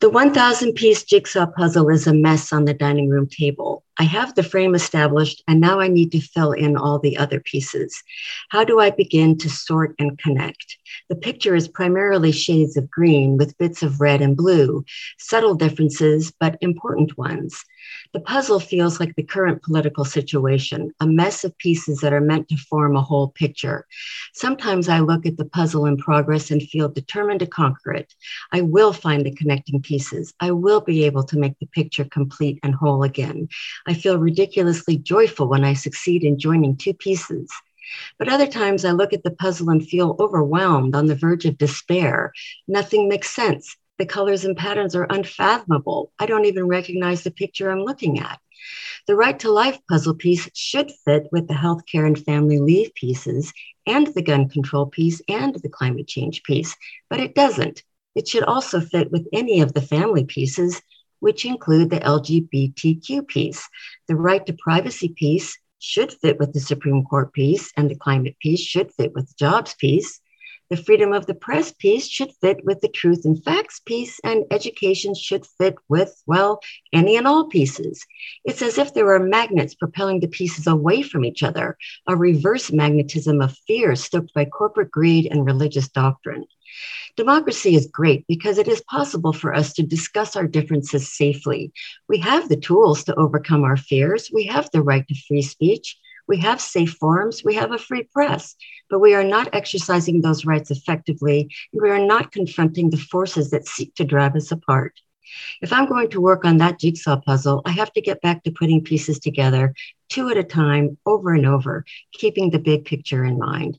The 1,000 piece jigsaw puzzle is a mess on the dining room table. I have the frame established, and now I need to fill in all the other pieces. How do I begin to sort and connect? The picture is primarily shades of green with bits of red and blue, subtle differences, but important ones. The puzzle feels like the current political situation, a mess of pieces that are meant to form a whole picture. Sometimes I look at the puzzle in progress and feel determined to conquer it. I will find the connecting pieces. I will be able to make the picture complete and whole again. I feel ridiculously joyful when I succeed in joining two pieces. But other times I look at the puzzle and feel overwhelmed on the verge of despair. Nothing makes sense. The colors and patterns are unfathomable. I don't even recognize the picture I'm looking at. The right to life puzzle piece should fit with the healthcare and family leave pieces and the gun control piece and the climate change piece, but it doesn't. It should also fit with any of the family pieces, which include the LGBTQ piece. The right to privacy piece should fit with the Supreme Court piece, and the climate piece should fit with the jobs piece. The freedom of the press piece should fit with the truth and facts piece, and education should fit with, well, any and all pieces. It's as if there were magnets propelling the pieces away from each other, a reverse magnetism of fear stoked by corporate greed and religious doctrine. Democracy is great because it is possible for us to discuss our differences safely. We have the tools to overcome our fears. We have the right to free speech. We have safe forums, we have a free press, but we are not exercising those rights effectively, and we are not confronting the forces that seek to drive us apart. If I'm going to work on that jigsaw puzzle, I have to get back to putting pieces together two at a time, over and over, keeping the big picture in mind.